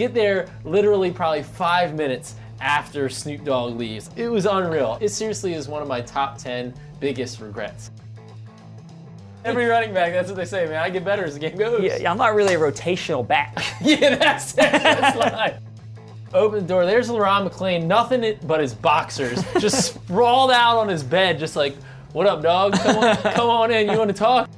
get there literally probably five minutes after Snoop Dogg leaves. It was unreal. It seriously is one of my top 10 biggest regrets. Every running back, that's what they say, man. I get better as the game goes. Yeah, I'm not really a rotational back. Yeah, that's it. That's live. Open the door. There's Le'Ron McClain, nothing but his boxers, just sprawled out on his bed, just like, "What up, dog? Come on, come on in. You want to talk?"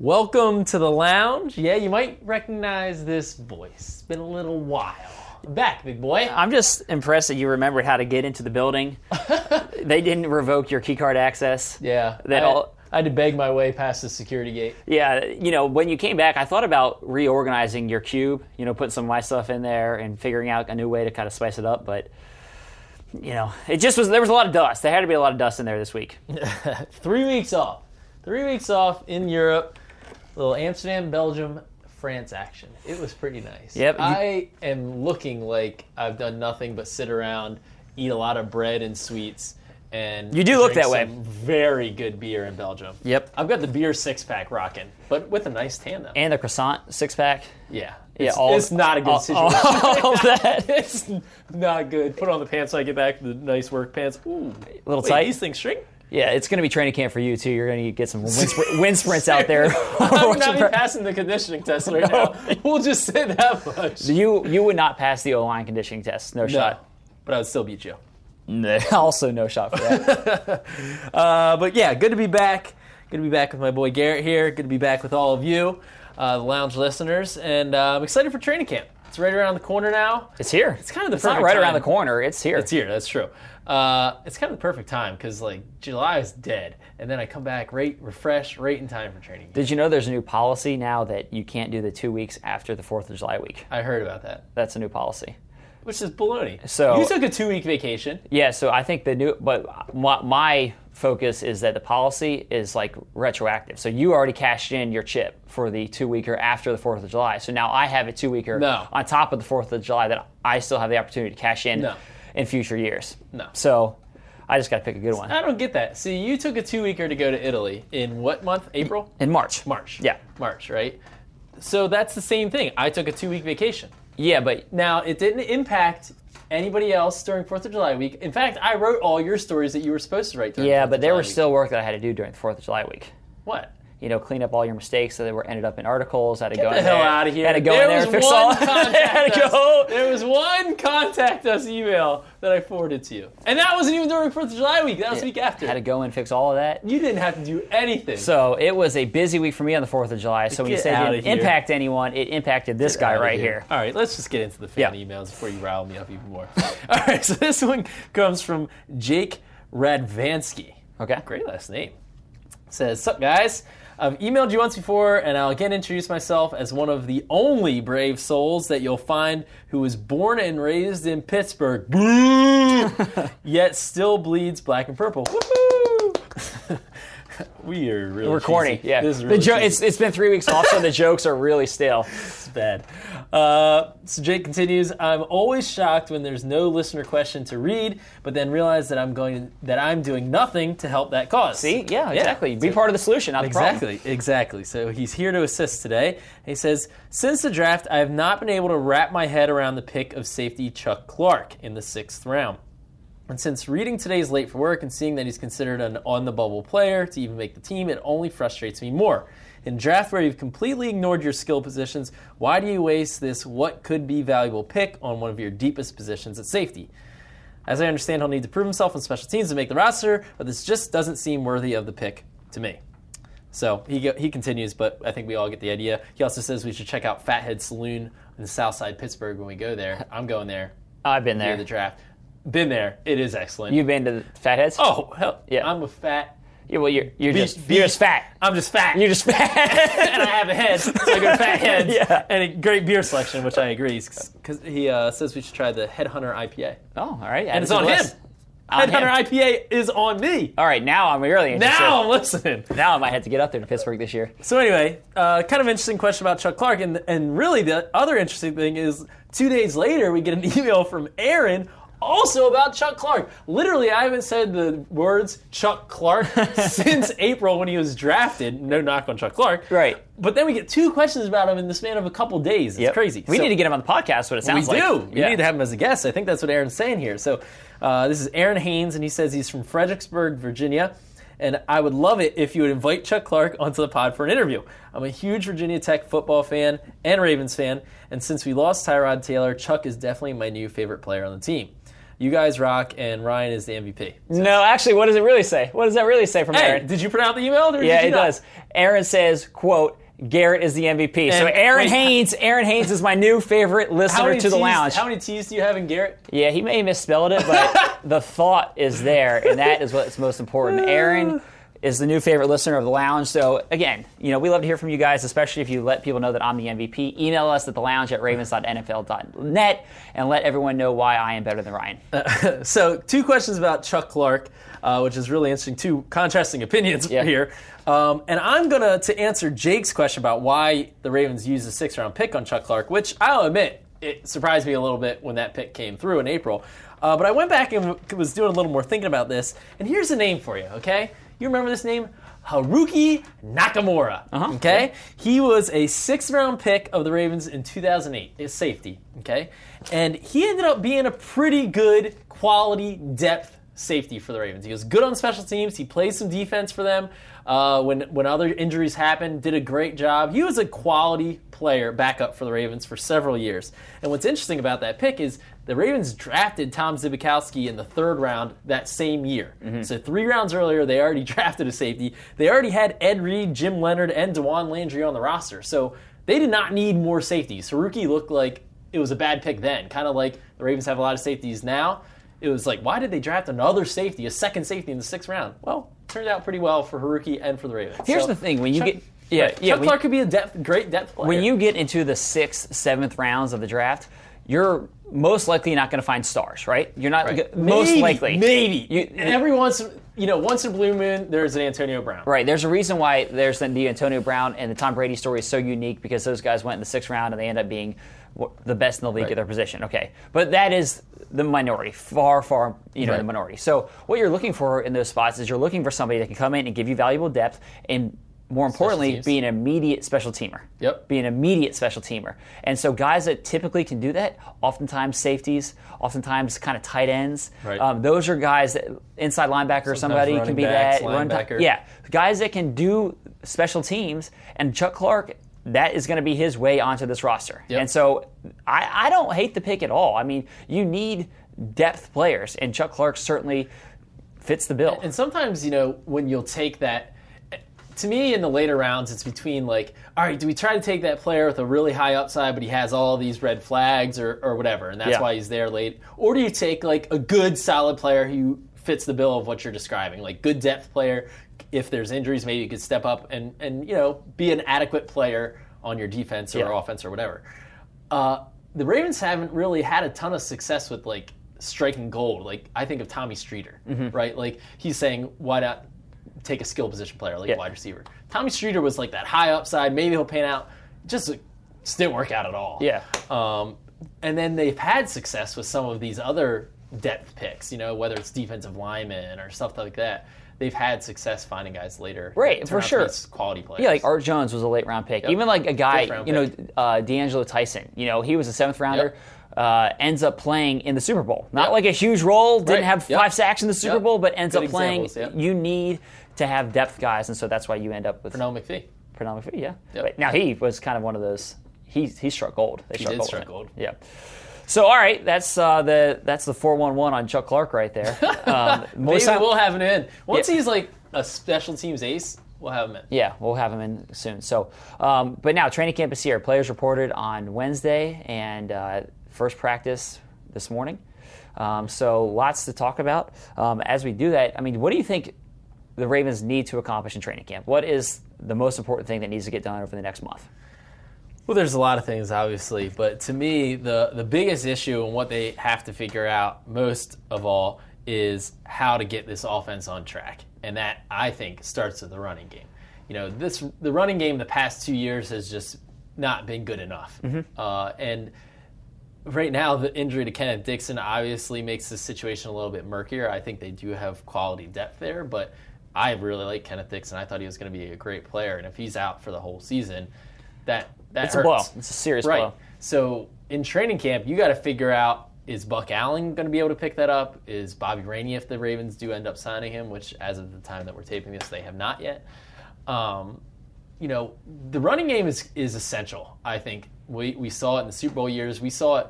Welcome to the lounge. Yeah, you might recognize this voice. It's been a little while. Back, big boy. I'm just impressed that you remembered how to get into the building. they didn't revoke your keycard access. Yeah, That I, all- I had to beg my way past the security gate. Yeah, you know, when you came back, I thought about reorganizing your cube, you know, putting some of my stuff in there and figuring out a new way to kind of spice it up, but you know, it just was there was a lot of dust. There had to be a lot of dust in there this week. Three weeks off. Three weeks off in Europe. Little Amsterdam, Belgium, France action. It was pretty nice. Yep, you- I am looking like I've done nothing but sit around, eat a lot of bread and sweets, and You do look that way. some Very good beer in Belgium. Yep. I've got the beer six pack rocking, but with a nice tan though. And the croissant six pack. yeah. Yeah, It's, all it's not a good all, situation. all that. it's not good. Put on the pants I get back. The nice work pants. Ooh, Little Wait, tight. These things shrink. Yeah, it's going to be training camp for you too. You're going to get some wind, spr- wind sprints out there. I'm not even passing the conditioning test right now. We'll just say that much. you you would not pass the O line conditioning test. No, No, shot. but I would still beat you. No, also no shot for that. Uh, but yeah, good to be back. Good to be back with my boy Garrett here. Good to be back with all of you, uh, the lounge listeners, and uh, I'm excited for training camp. It's right around the corner now. It's here. It's kind of the It's not right around the corner. It's here. It's here. That's true. Uh, it's kind of the perfect time because like July is dead, and then I come back right refreshed, right in time for training. camp. Did you know there's a new policy now that you can't do the two weeks after the Fourth of July week? I heard about that, That's a new policy. Which is baloney. So- you took a two week vacation. Yeah, so I think the new, but my, my focus is that the policy is like retroactive. So you already cashed in your chip for the two weeker after the Fourth of July. So now I have a two weeker No. on top of the Fourth of July that I still have the opportunity to cash in No. in future years. No. So I just got to pick a good one I don't get that. See, you took a two weeker to go to Italy in what month? April. in March. March. Yeah. March, right? So that's the same thing. I took a two week vacation. Yeah, but Now, it didn't impact anybody else during 4th of July week. In fact, I wrote all your stories that you were supposed to write during yeah, 4th but of there July was week. still work that I had to do during the Fourth of July week. What? You know, clean up all your mistakes so that they were ended up in articles. Had to Get go the in hell there. out of here. Had to go there in there and fix all. had to go. There was one contact us email that I forwarded to you. And that wasn't even during 4th of July week. That was the week after. Had to go and fix all of that. you didn't have to do anything. So it was a busy week for me on the Fourth of July. So when you say it outta didn't impact anyone, it impacted this guy Outta right here. All right, let's just get into the fan Yeah. emails before you rile me up even more. All right, so this one comes from Jake Radvansky. Okay. Great last name. Says, Sup, guys? I've emailed you once before, and I'll again introduce myself as one of the only brave souls that you'll find who was born and raised in Pittsburgh, yet still bleeds black and purple. We are really We're corny. cheesy. Yeah. This is the jo- cheesy. it's, it's been three weeks off, so the jokes are really stale. It's bad. Uh, so Jake continues. I'm always shocked when there's no listener question to read, but then realize that I'm going that I'm doing nothing to help that cause. See? Yeah, exactly. Be part of the solution, not the problem. Exactly, exactly. So he's here to assist today. He says, Since the draft, I have not been able to wrap my head around the pick of safety Chuck Clark in the sixth round. And since reading today's late for work and seeing that he's considered an on the bubble player to even make the team, it only frustrates me more. In draft where you've completely ignored your skill positions, why do you waste this what could be valuable pick on one of your deepest positions at safety? As I understand, he'll need to prove himself on special teams to make the roster, but this just doesn't seem worthy of the pick to me. So he he continues, but I think we all get the idea. He also says we should check out Fathead Saloon in the South Side Pittsburgh when we go there. I'm going there. I've been Near there. the draft. Been there. It is excellent. You've been to the Fatheads? oh hell Yeah. I'm a fat. yeah, well, you're, you're, Be- just, be- you're just fat. I'm just fat. You're just fat. and I have a head, so I go to Fat Heads. Yeah. And a great beer selection, which I agree, because he uh, says we should try the Headhunter IPA. oh, all right. And it's on him. Headhunter IPA is on me. All right, now I'm really interested. Now I'm listening. now I might have to get up there to Pittsburgh this year. So anyway, uh, kind of interesting question about Chuck Clark, and and really the other interesting thing is two days later we get an email from Aaron also about Chuck Clark. Literally, I haven't said the words Chuck Clark since April when he was drafted. No knock on Chuck Clark. Right. But then we get two questions about him in the span of a couple days. It's Yep. crazy. We So- need to get him on the podcast. What it sounds we like. do. We Yeah. need to have him as a guest. I think that's what Aaron's saying here. So uh, this is Aaron Haynes, and he says he's from Fredericksburg, Virginia. And I would love it if you would invite Chuck Clark onto the pod for an interview. I'm a huge Virginia Tech football fan and Ravens fan, and since we lost Tyrod Taylor, Chuck is definitely my new favorite player on the team. You guys rock, and Ryan is the MVP. No, actually, what does it really say? What does that really say from Hey, Aaron? did you print out the email? Or Yeah, did you it not? does. Aaron says, "quote Garrett is the MVP." so Aaron wait, Haynes, Aaron Haynes is my new favorite listener to the lounge. how many T's do you have in Garrett? Yeah, he may have misspelled it, but the thought is there, and that is what's most important. Aaron is the new favorite listener of the lounge. So again, you know, we love to hear from you guys, especially if you let people know that I'm the MVP. Email us at the lounge at ravens.nfl.net and let everyone know why I am better than Ryan. So, two questions about Chuck Clark, uh, which is really interesting. Two contrasting opinions Yeah. here. Um, and I'm going to to answer Jake's question about why the Ravens used a six round pick on Chuck Clark, which I'll admit, it surprised me a little bit when that pick came through in April. Uh, but I went back and was doing a little more thinking about this. And here's a name for you, okay? You remember this name? Haruki Nakamura. Uh-huh. Okay? He was a sixth round pick of the Ravens in 2008, a safety. Okay? And he ended up being a pretty good quality depth safety for the Ravens. He was good on special teams. He played some defense for them uh, when when other injuries happened. Did a great job. He was a quality player backup for the Ravens for several years. And what's interesting about that pick is the Ravens drafted Tom Zbikowski in the third round that same year. So three rounds earlier, they already drafted a safety. They already had Ed Reed, Jim Leonard, and Dawan Landry on the roster. So they did not need more safeties. Haruki looked like it was a bad pick then, kind of like the Ravens have a lot of safeties now. It was like, why did they draft another safety, a second safety in the sixth round? Well, turned out pretty well for Haruki and for the Ravens. Here's So, the thing: when you Chuck- get yeah, right, yeah, Chuck Clark could be a depth, great depth player. when you get into the sixth, seventh rounds of the draft, you're most likely not going to find stars, right? You're not Right. g- most Maybe, likely. maybe You- every once you know once in a blue moon there's an Antonio Brown. Right. There's a reason why there's the, Antonio Brown and the Tom Brady story is so unique because those guys went in the sixth round and they end up being the best in the league Right. at their position. Okay, but that is the minority, far, far, you know, Right. the minority. So what you're looking for in those spots is you're looking for somebody that can come in and give you valuable depth and. More importantly, be an immediate special teamer. Yep. Be an immediate special teamer. And so, guys that typically can do that, oftentimes safeties, oftentimes kind of tight ends. Right. Um, those are guys that inside linebacker, somebody can be backs, that. run ti- linebacker. yeah, guys that can do special teams, and Chuck Clark, that is going to be his way onto this roster. Yep. And so I, I don't hate the pick at all. I mean, you need depth players, and Chuck Clark certainly fits the bill. And sometimes, you know, when you'll take that, to me in the later rounds, it's between like, all right, do we try to take that player with a really high upside, but he has all these red flags or, or whatever, and that's Yeah. why he's there late? Or do you take like a good, solid player who fits the bill of what you're describing, like good depth player? If there's injuries, maybe you could step up and and you know be an adequate player on your defense or Yeah. offense or whatever. Uh, the Ravens haven't really had a ton of success with like striking gold. Like I think of Tommy Streeter, Mm-hmm. right? Like he's saying, why not take a skill position player like Yeah. wide receiver? Tommy Streeter was like that high upside. Maybe he'll pan out. Just, just didn't work out at all. Yeah. Um, and then they've had success with some of these other depth picks. You know, whether it's defensive linemen or stuff like that. They've had success finding guys later. Right, for turn out to sure. Quality players. Yeah, like Art Jones was a late round pick. Even like a guy, you know, uh, DeAngelo Tyson. You know, he was a seventh rounder. Yep. Uh, ends up playing in the Super Bowl. Not Yep. like a huge role, didn't Right. have Yep. five sacks in the Super Yep. Bowl, but ends Good up playing. examples, yep. You need to have depth guys, and so that's why you end up with Pernell McPhee. Pernell McPhee. Yeah. Yep. But now he was kind of one of those. He he struck gold. They struck did gold. him. gold. Yeah. So all right, that's uh, the that's the four one one on Chuck Clark right there. Um, Maybe time- we'll have him in. Once Yeah. he's like a special teams ace, we'll have him in. Yeah, we'll have him in soon. So, um, but now training camp is here. Players reported on Wednesday and uh, first practice this morning. Um, so lots to talk about. Um, as we do that, I mean, what do you think the Ravens need to accomplish in training camp? What is the most important thing that needs to get done over the next month? Well, there's a lot of things, obviously, but to me, the the biggest issue and what they have to figure out most of all is how to get this offense on track, and that I think starts with the running game. You know, this the running game the past two years has just not been good enough, uh, and right now, the injury to Kenneth Dixon obviously makes the situation a little bit murkier. I think they do have quality depth there, but I really like Kenneth Dixon. I thought he was going to be a great player, and if he's out for the whole season, that that It's hurts. a blow. It's a serious right. blow. So in training camp, you got to figure out is Buck Allen going to be able to pick that up? Is Bobby Rainey if the Ravens do end up signing him, which as of the time that we're taping this, they have not yet. Um, you know, the running game is is essential. I think we we saw it in the Super Bowl years. We saw it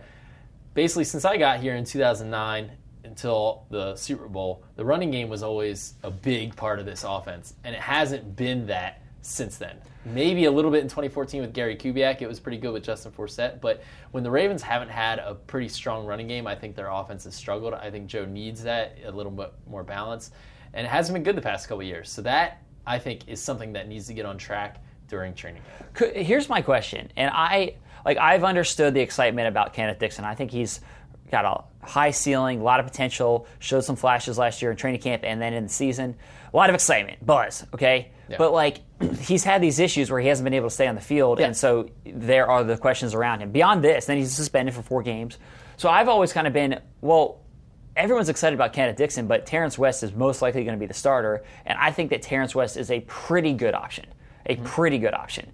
basically since I got here in 2009 until the Super Bowl. The running game was always a big part of this offense, and it hasn't been that since then. Maybe a little bit in 2014 with Gary Kubiak. It was pretty good with Justin Forsett, but when the Ravens haven't had a pretty strong running game, I think their offense has struggled. I think Joe needs that a little bit more balance, and it hasn't been good the past couple years. So that I think is something that needs to get on track during training camp. Here's my question, and I like I've understood the excitement about Kenneth Dixon. I think he's got a high ceiling, a lot of potential. Showed some flashes last year in training camp, and then in the season, a lot of excitement, buzz. Okay, Yeah. but like he's had these issues where he hasn't been able to stay on the field, Yeah. and so there are the questions around him. Beyond this, then he's suspended for four games. So I've always kind of been well. Everyone's excited about Kenneth Dixon, but Terrence West is most likely going to be the starter, and I think that Terrence West is a pretty good option. A pretty good option.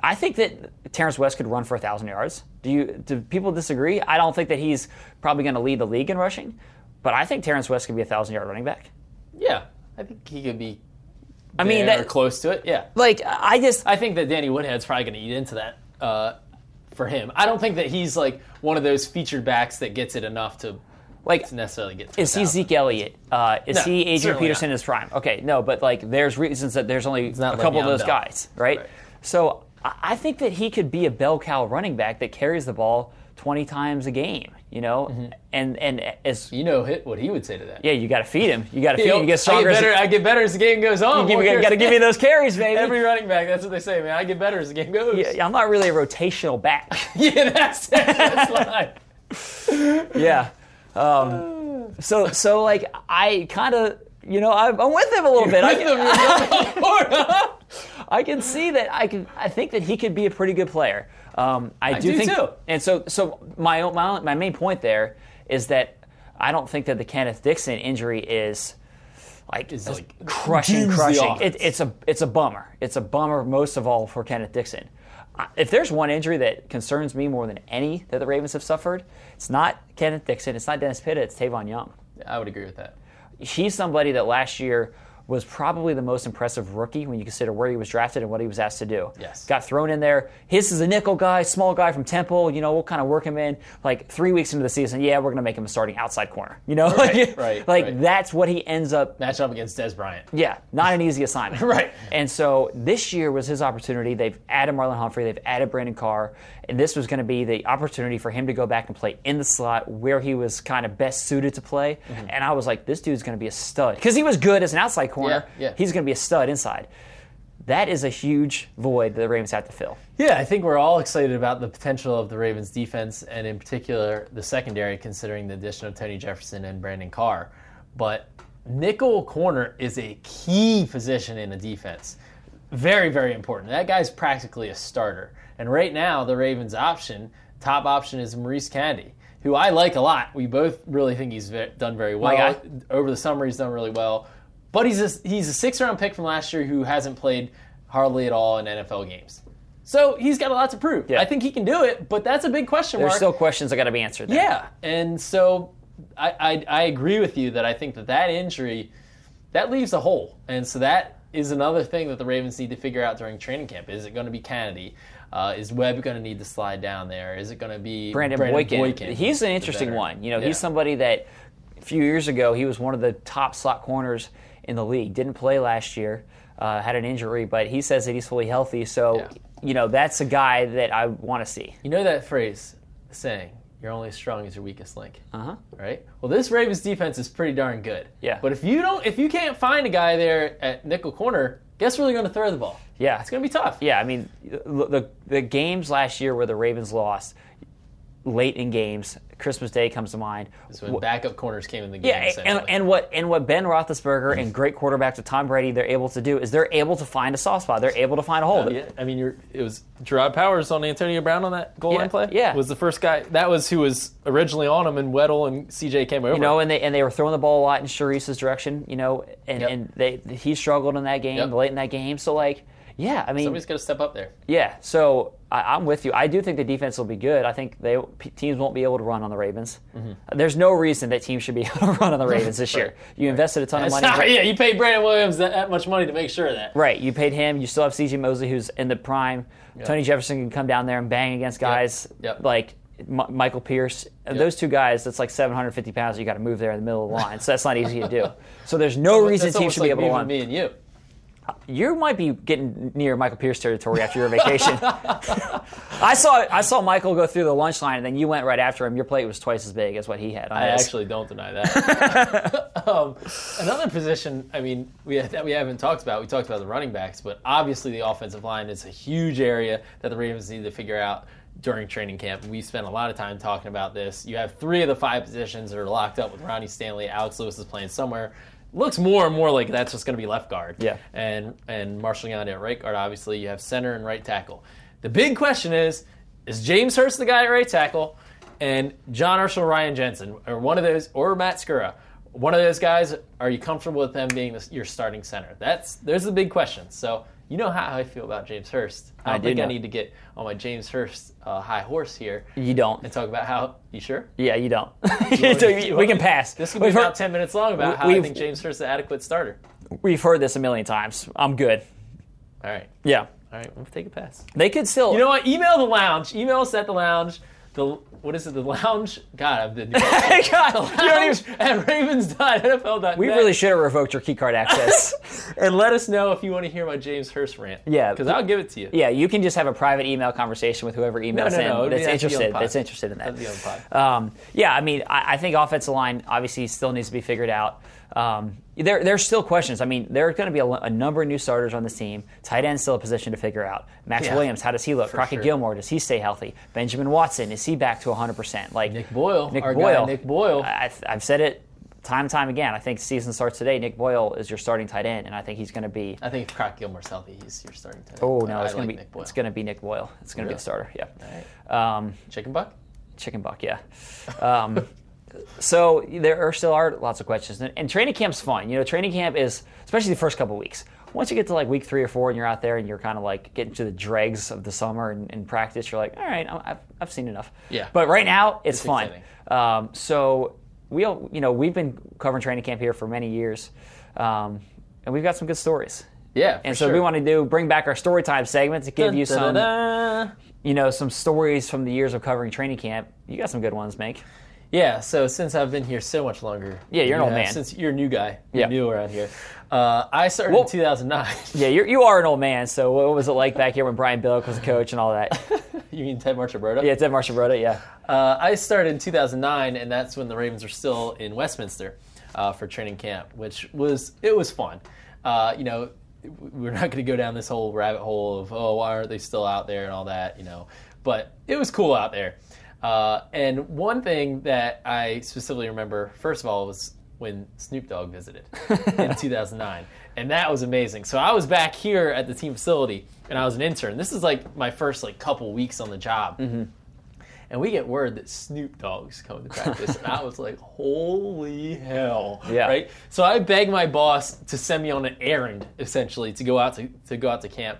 I think that Terrence West could run for thousand yards. Do you? Do people disagree? I don't think that he's probably going to lead the league in rushing, but I think Terrence West could be a thousand yard running back. Yeah, I think he could be. I mean, that, or close to it. Yeah, like I just I think that Danny Woodhead's probably going to eat into that uh, for him. I don't think that he's like one of those featured backs that gets it enough to like necessarily get. Is he 1,000. Zeke Elliott? Uh, is No, he Adrian Peterson not. in his prime? Okay, no, but like there's reasons that there's only a couple of those Bell. guys, right? Right. So I think that he could be a bell cow running back that carries the ball 20 times a game, you know, Mm-hmm. and and as You know hit what he would say to that. yeah, you got to feed him. You got to feed him. You get stronger. I get better. I get better as the game goes on. you got to give me those carries, baby. Every running back, that's what they say, man. I get better as the game goes. Yeah, I'm not really a rotational back. Yeah, that's it. That's why. yeah. Um, so so like I kind of you know I'm, I'm with him a little bit. I, can- I can see that I can. I think that he could be a pretty good player. Um, I, do, do think, too. and so so my, my my main point there is that I don't think that the Kenneth Dixon injury is like, Is, like, crushing, crushing. It, it's a it's a bummer. It's a bummer most of all for Kenneth Dixon. If there's one injury that concerns me more than any that the Ravens have suffered, it's not Kenneth Dixon, it's not Dennis Pitta, it's Tavon Young I would agree with that. he's somebody that last year was probably the most impressive rookie when you consider where he was drafted and what he was asked to do. Yes. Got thrown in there. His is a nickel guy, small guy from Temple. You know, we'll kind of work him in. Like three weeks into the season, yeah, we're going to make him a starting outside corner. You know, Right, right, like right. that's what he ends up. Match up against Dez Bryant. Yeah, not an easy assignment. Right. And so this year was his opportunity. They've added Marlon Humphrey, they've added Brandon Carr, and this was going to be the opportunity for him to go back and play in the slot where he was kind of best suited to play. Mm-hmm. And I was like, this dude's going to be a stud because he was good as an outside corner. Yeah, yeah. He's going to be a stud inside. That is a huge void that the Ravens have to fill. Yeah, I think we're all excited about the potential of the Ravens defense and in particular the secondary considering the addition of Tony Jefferson and Brandon Carr. But nickel corner is a key position in a defense. Very, very important. That guy's practically a starter. And right now, the Ravens' option, top option, is Maurice Canady, who I like a lot. We both really think he's done very well. Over the summer, he's done really well. But he's a, he's a six round pick from last year who hasn't played hardly at all in NFL games. So he's got a lot to prove. Yeah. I think he can do it, but that's a big question There's mark. still questions that got to be answered. There. Yeah, and so I, I I agree with you that I think that that injury that leaves a hole, and so that is another thing that the Ravens need to figure out during training camp. Is it going to be Canady? Uh, is Webb going to need to slide down there? Is it going to be Brandon, Boykin. He's an interesting one. You know, Yeah. he's somebody that a few years ago he was one of the top slot corners in the league. Didn't play last year, uh, had an injury, but he says that he's fully healthy. So, Yeah. you know, that's a guy that I want to see. You know that phrase, saying, "You're only as strong as your weakest link." Uh huh. right? Well, this Ravens defense is pretty darn good. Yeah. But if you don't, if you can't find a guy there at nickel corner, guess where they're going to throw the ball? Yeah. It's going to be tough. Yeah, I mean, the, the the games last year where the Ravens lost, late in games. Christmas Day comes to mind. So when backup corners came in the game. Yeah, and, and what and what Ben Roethlisberger and great quarterbacks with Tom Brady they're able to do is they're able to find a soft spot. They're able to find a hole. Oh, yeah, I mean, you're, it was Jerraud Powers on Antonio Brown on that goal Yeah, line play. yeah. was the first guy. That was who was originally on him, and Weddle and CJ came over. You know, and they and they were throwing the ball a lot in Sharice's direction. You know, and, Yep. and they he struggled in that game Yep. late in that game. So like, yeah, I mean, somebody's got to step up there. yeah. So I, I'm with you. I do think the defense will be good. I think they teams won't be able to run on the Ravens. Mm-hmm. There's no reason that teams should be able to run on the Ravens this year. You invested a ton of money. not- yeah, you paid Brandon Williams that, that much money to make sure of that. Right, you paid him. You still have C.J. Mosley, who's in the prime. Tony Jefferson can come down there and bang against guys Yep. like M- Michael Pierce. Those two guys, that's like 750 pounds. You got to move there in the middle of the line, so that's not easy to do. So there's no reason teams should be like able to run. me and you. You might be getting near Michael Pierce territory after your vacation. I saw I saw Michael go through the lunch line, and then you went right after him. Your plate was twice as big as what he had. I his. actually don't deny that. um, another position, I mean, we that we haven't talked about. We talked about the running backs, but obviously the offensive line is a huge area that the Ravens need to figure out during training camp. We spent a lot of time talking about this. You have three of the five positions that are locked up with Ronnie Stanley. Alex Lewis is playing somewhere. Looks more and more like that's just going to be left guard. Yeah. And and Marshal Yanda at right guard. Obviously, you have center and right tackle. The big question is: Is James Hurst the guy at right tackle? And John Urschel, Ryan Jensen, or one of those, or Matt Skura, one of those guys. Are you comfortable with them being the, your starting center? That's there's the big question. So you know how I feel about James Hurst. I I think I know. need to get on my James Hurst uh, high horse here You don't. and talk about how. You sure? Yeah, you don't. You So you we can pass. This could be heard- about ten minutes long about how I think James Hurst is an adequate starter. We've heard this a million times. I'm good. All right, Yeah. all right, we'll take a pass. They could still. You know what? Email the lounge. Email us at the lounge. The what is it? The lounge. God, I've been. God, you don't lounge even- at ravens.nfl.net. we really should have revoked your keycard access. and let us know if you want to hear my James Hurst rant. Yeah. because I'll give it to you. yeah, you can just have a private email conversation with whoever emails no, no, in it'd that's that'd be on interested. That's interested in that. That'd be on. Um, yeah, I mean, I, I think offensive line obviously still needs to be figured out. Um, there, there's still questions. I mean, there are going to be a, a number of new starters on this team. Tight end still a position to figure out. Max Yeah, Williams, how does he look? Crockett sure. Gillmore, does he stay healthy? Benjamin Watson, is he back to 100%? Like Nick Boyle, Nick Boyle. Nick Boyle. I, I've said it time and time again. I think season starts today. Nick Boyle is your starting tight end, and I think he's going to be. I think if Croc Gillmore's healthy, he's your starting tight end. Oh no, it's going like to be Nick Boyle. it's going to be Nick Boyle. It's going to be the starter. Yeah. All right. Um, Chicken buck. chicken buck, yeah. Um, so there are still are lots of questions, and, and training camp's fun. You know, training camp is especially the first couple weeks. Once you get to like week three or four, and you're out there, and you're kind of like getting to the dregs of the summer and, and practice, you're like, all right, I'm- I've, I've seen enough. Yeah. But right now, it's, It's fun. Um, so we, all, you know, we've been covering training camp here for many years, um, and we've got some good stories. Yeah, And so sure. we want to do bring back our story time segment to give you some you know, some stories from the years of covering training camp. You got some good ones, Mink. Yeah, so since I've been here so much longer, Yeah, you're an old man. Since you're a new guy, you're Yeah. new around here. Uh, I started Well- in 2009. Yeah, you're, you are an old man. So what was it like back here when Brian Billick was a coach and all that? you mean Ted Marchibroda? yeah, Ted Marchibroda, yeah. Uh, I started in 2009, and that's when the Ravens were still in Westminster uh, for training camp, which was it was fun. Uh, you know, we're not going to go down this whole rabbit hole of oh, why aren't they still out there and all that, you know. But it was cool out there. Uh, and one thing that I specifically remember, first of all, was when Snoop Dogg visited in 2009. And that was amazing. So I was back here at the team facility, and I was an intern. This is like my first like couple weeks on the job and we get word that Snoop Dogg's coming to practice, and I was like, "Holy hell!" Yeah. Right. So I begged my boss to send me on an errand, essentially, to go out to to go out to camp.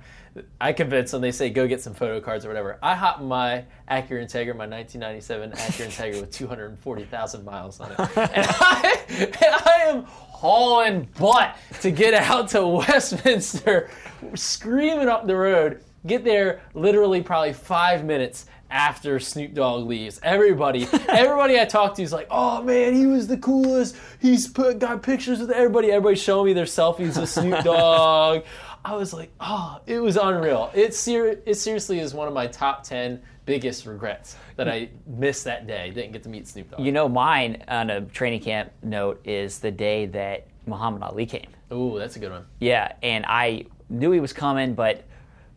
I convince them. They say go get some photo cards or whatever. I hop in my Acura Integra, my 1997 Acura Integra with 240,000 miles on it, and I, and I am hauling butt to get out to Westminster, screaming up the road. Get there literally probably five minutes after Snoop Dogg leaves. Everybody, everybody I talked to is like, "Oh man, he was the coolest. He's put got pictures with everybody. Everybody showing me their selfies with Snoop Dogg." I was like, "Oh, it was unreal. It ser- it seriously is one of my top ten biggest regrets that I missed that day. Didn't get to meet Snoop Dogg." You know, mine on a training camp note is the day that Muhammad Ali came. Ooh, that's a good one. Yeah, and I knew he was coming, but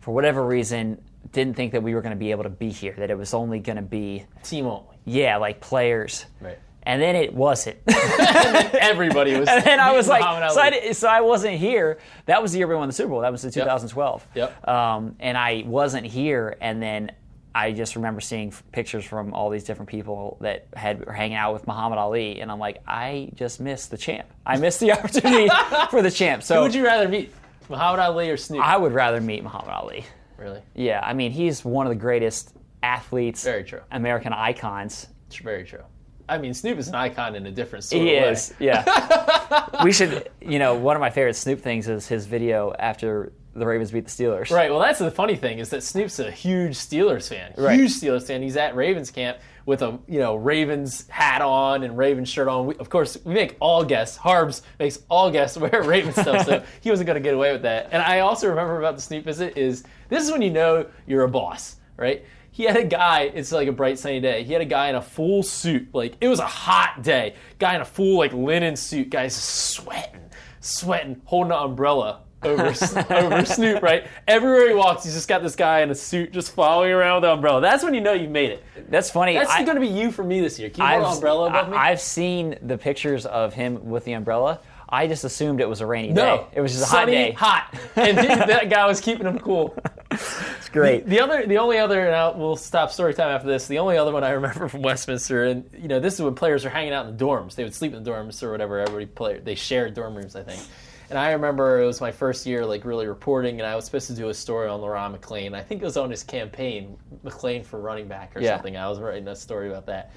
for whatever reason, didn't think that we were going to be able to be here. That it was only going to be Team only. yeah, like players. Right. And then it wasn't. Everybody was. and then I was like, so I, so I wasn't here. That was the year we won the Super Bowl. That was the 2012. Yep. Um, and I wasn't here, and then I just remember seeing f- pictures from all these different people that had were hanging out with Muhammad Ali, and I'm like, I just missed the champ. I missed the opportunity for the champ. So Who would you rather meet, Muhammad Ali or Snoop? I would rather meet Muhammad Ali. really? Yeah, I mean, he's one of the greatest athletes, Very true. American icons. It's very true. I mean, Snoop is an icon in a different sort He of way. is, yeah. we should, you know, one of my favorite Snoop things is his video after the Ravens beat the Steelers. Right. Well, that's the funny thing is that Snoop's a huge Steelers fan. Right. Huge Steelers fan. He's at Ravens camp with a you know Ravens hat on and Ravens shirt on. We, of course, we make all guests. Harbs makes all guests wear Ravens stuff, so he wasn't going to get away with that. And I also remember about the Snoop visit is this is when you know you're a boss, right? He had a guy. It's like a bright sunny day. He had a guy in a full suit. Like it was a hot day. Guy in a full like linen suit. Guy's sweating, sweating, holding an umbrella over over Snoop, right? Everywhere he walks, he's just got this guy in a suit just following around with the umbrella. That's when you know you made it. That's funny. That's I- going to be you for me this year. Can you I've, an umbrella above me? I, have seen the pictures of him with the umbrella. I just assumed it was a rainy no, day. It was just a hot Sunny, day. hot, and he- that guy was keeping him cool. It's great. The other, the only other, and I'll, we'll stop story time after this. The only other one I remember from Westminster, and you know, this is when players are hanging out in the dorms. They would sleep in the dorms or whatever. Everybody played. They shared dorm rooms, I think. And I remember it was my first year, like really reporting, and I was supposed to do a story on Le'Ron McClain. I think it was on his campaign, McClain for running back or Yeah. something. I was writing a story about that,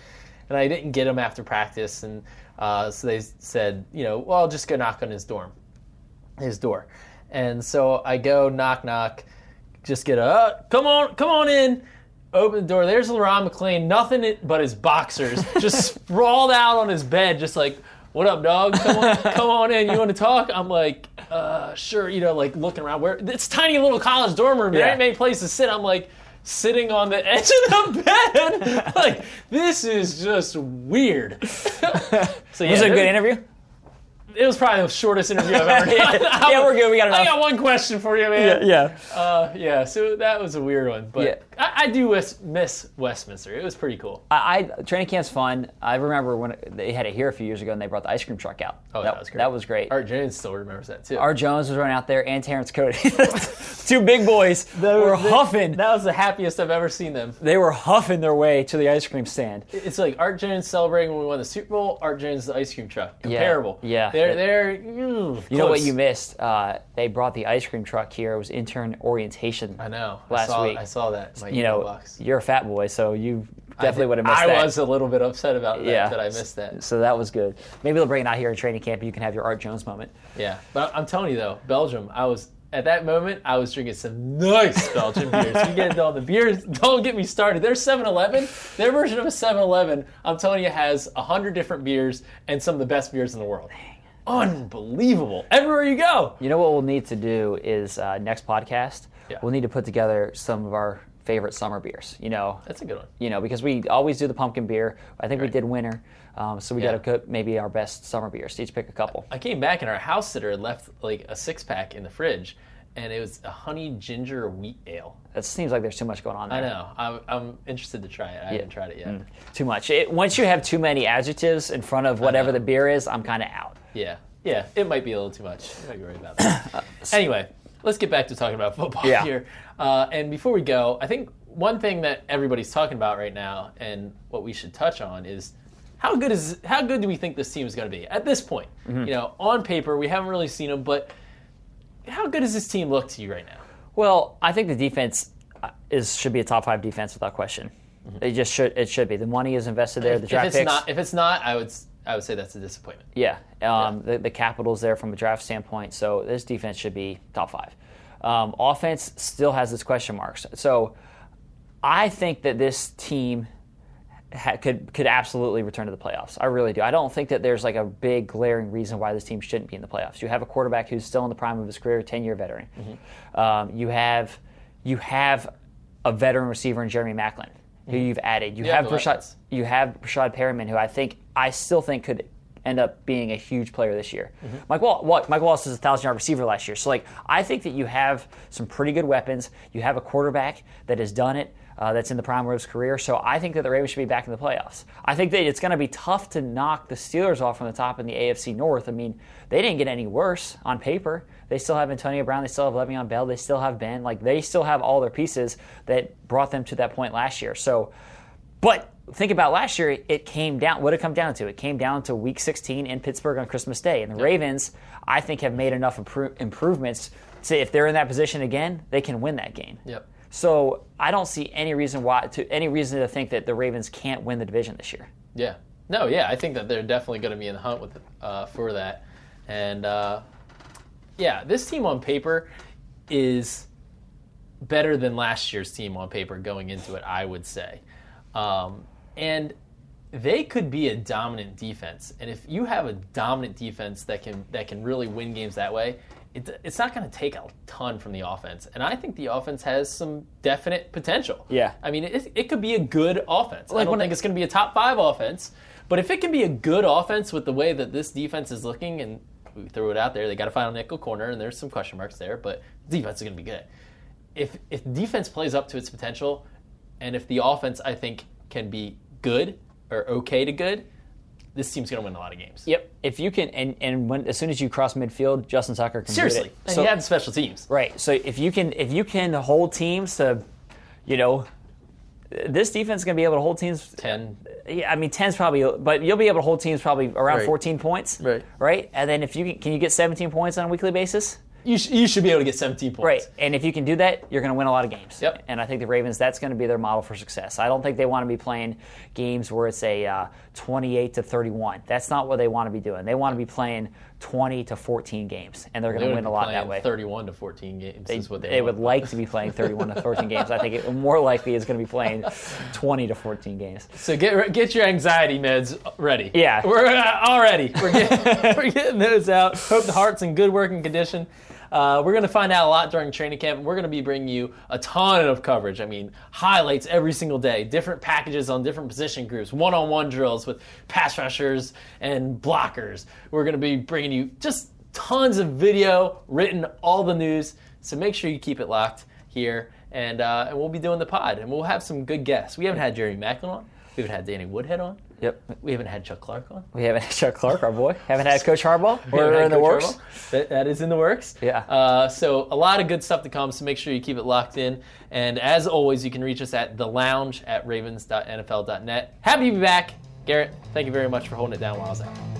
and I didn't get him after practice, and uh, so they said, you know, well, I'll just go knock on his dorm his door. And so I go knock knock, just get a uh, come on, come on in. Open the door. There's Le'Ron McClain, nothing but his boxers, just sprawled out on his bed, just like, "What up, dog? Come on, come on in. You want to talk?" I'm like, uh, "Sure." You know, like looking around. Where it's tiny little college dorm room. There Yeah. ain't many places to sit. I'm like sitting on the edge of the bed. like this is just weird. so yeah, was it a good interview? it was probably the shortest interview I've ever done. Yeah, we're good. We got I got one question for you, man. yeah. Uh, yeah, so that was a weird one, but Yeah. I, I do miss, miss Westminster. It was pretty cool. I, I training camp's fun. I remember when they had it here a few years ago, and they brought the ice cream truck out. Oh, that was great. That was great. Art Jones still remembers that too. Art Jones was running out there, and Terrence Cody. Two big boys were huffing. That was the happiest I've ever seen them. They were huffing their way to the ice cream stand. It's like Art Jones celebrating when we won the Super Bowl. Art Jones the ice cream truck. Comparable. yeah. yeah They're they're. Mm, You know what you missed? Uh, they brought the ice cream truck here. It was intern orientation. I know. Last I saw, week. I saw that. My You know, box. you're a fat boy, so you definitely would have missed I that. I was a little bit upset about that, Yeah. that I missed that. So that was good. Maybe they'll bring it out here in training camp, you can have your Art Jones moment. Yeah, but I'm telling you though, Belgium. I was at that moment. I was drinking some nice Belgian beers. You get into all the beers. Don't get me started. Their 7-Eleven, their version of a 7-Eleven, I'm telling you, has hundred different beers and some of the best beers in the world. Unbelievable! Everywhere you go. You know what we'll need to do is uh, next podcast. Yeah. We'll need to put together some of our favorite summer beers. You know, That's a good one. you know, because we always do the pumpkin beer. I think we did winter, um, so we Yeah. got to cook maybe our best summer beers. Each pick a couple. I came back and our house sitter left like a six pack in the fridge, and it was a honey ginger wheat ale. That seems like there's too much going on there. I know. I'm, I'm interested to try it. I haven't tried it yet. Too much. It, once you have too many adjectives in front of whatever the beer is, I'm kind of out. Yeah, yeah, it might be a little too much. You might be right about that. anyway, let's get back to talking about football Yeah. here. Uh, and before we go, I think one thing that everybody's talking about right now, and what we should touch on, is how good is how good do we think this team is going to be at this point? Mm-hmm. You know, on paper we haven't really seen them, but how good does this team look to you right now? Well, I think the defense uh, is should be a top five defense without question. It just should. It should be. The money is invested there. The if draft it's picks. not, if it's not, I would I would say that's a disappointment. Yeah, um, The, the capital's there from a draft standpoint, so this defense should be top five. Um, offense still has its question marks. So I think that this team ha- could could absolutely return to the playoffs. I really do. I don't think that there's like a big glaring reason why this team shouldn't be in the playoffs. You have a quarterback who's still in the prime of his career, ten year veteran. Um, you have you have a veteran receiver in Jeremy Maclin, who you've added. You You have have the Breshad, you have Breshad Perriman, who I think I still think could end up being a huge player this year. Mm-hmm. Mike, Wall- Wa- Mike Wallace is a thousand yard receiver last year. So, like, I think that you have some pretty good weapons. You have a quarterback that has done it. Uh, that's in the prime of his career. So I think that the Ravens should be back in the playoffs. I think that it's going to be tough to knock the Steelers off from the top in the AFC North. I mean, they didn't get any worse on paper. They still have Antonio Brown. They still have Le'Veon Bell. They still have Ben. Like they still have all their pieces that brought them to that point last year. So, but think about last year. It came down. What did it come down to? It came down to Week 16 in Pittsburgh on Christmas Day. And the Ravens, I think, have made enough impro- improvements to if they're in that position again, they can win that game. Yep. So I don't see any reason why to any reason to think that the Ravens can't win the division this year. Yeah. No, yeah, I think that they're definitely going to be in the hunt with uh, for that. And uh, yeah, this team on paper is better than last year's team on paper going into it, I would say. Um, and they could be a dominant defense. And if you have a dominant defense that can that can really win games that way, it, it's not going to take a ton from the offense. And I think the offense has some definite potential. Yeah. I mean, it, it could be a good offense. I Like don't when think it's going to be a top five offense, but if it can be a good offense with the way that this defense is looking, and we threw it out there, they got to find a nickel corner, and there's some question marks there, but defense is going to be good. If if defense plays up to its potential, and if the offense I think can be good or okay to good, this team's going to win a lot of games. Yep. If you can, and and when as soon as you cross midfield, Justin Tucker can Seriously, Do it. and So, you have special teams. right. So if you can, if you can hold teams to, you know, this defense is going to be able to hold teams. Ten. Yeah, I mean, 10's probably, but you'll be able to hold teams probably around Right. 14 points. Right. Right. And then if you can, can you get 17 points on a weekly basis? You, sh- you should be able to get 17 points. Right. And if you can do that, you're going to win a lot of games. Yep. And I think the Ravens, that's going to be their model for success. I don't think they want to be playing games where it's a uh, 28 to 31. That's not what they want to be doing. They want to be playing 20 to 14 games, and they're going They to win a lot playing that way. 31 to 14 games They, is what they, they would like to be playing 31 to 14 games. I think it, more likely is going to be playing 20 to 14 games. So get get your anxiety meds ready. Yeah. we're uh, all ready. We're getting, we're getting those out. Hope the heart's in good working condition. Uh, we're going to find out a lot during training camp, we're going to be bringing you a ton of coverage. I mean, highlights every single day, different packages on different position groups, one-on-one drills with pass rushers and blockers. We're going to be bringing you just tons of video, written, all the news. So make sure you keep it locked here, and uh, and we'll be doing the pod, and we'll have some good guests. We haven't had Jerry Maclin on. We haven't had Danny Woodhead on. Yep. We haven't had Chuck Clark on. We haven't had Chuck Clark, our boy. Haven't had Coach Harbaugh. We're in the Coach works. Harbaugh. That, that is in the works. Yeah. Uh, so a lot of good stuff to come. So make sure you keep it locked in. And as always, you can reach us at the lounge at ravens.nfl.net. Happy to be back. Garrett, thank you very much for holding it down while I was out.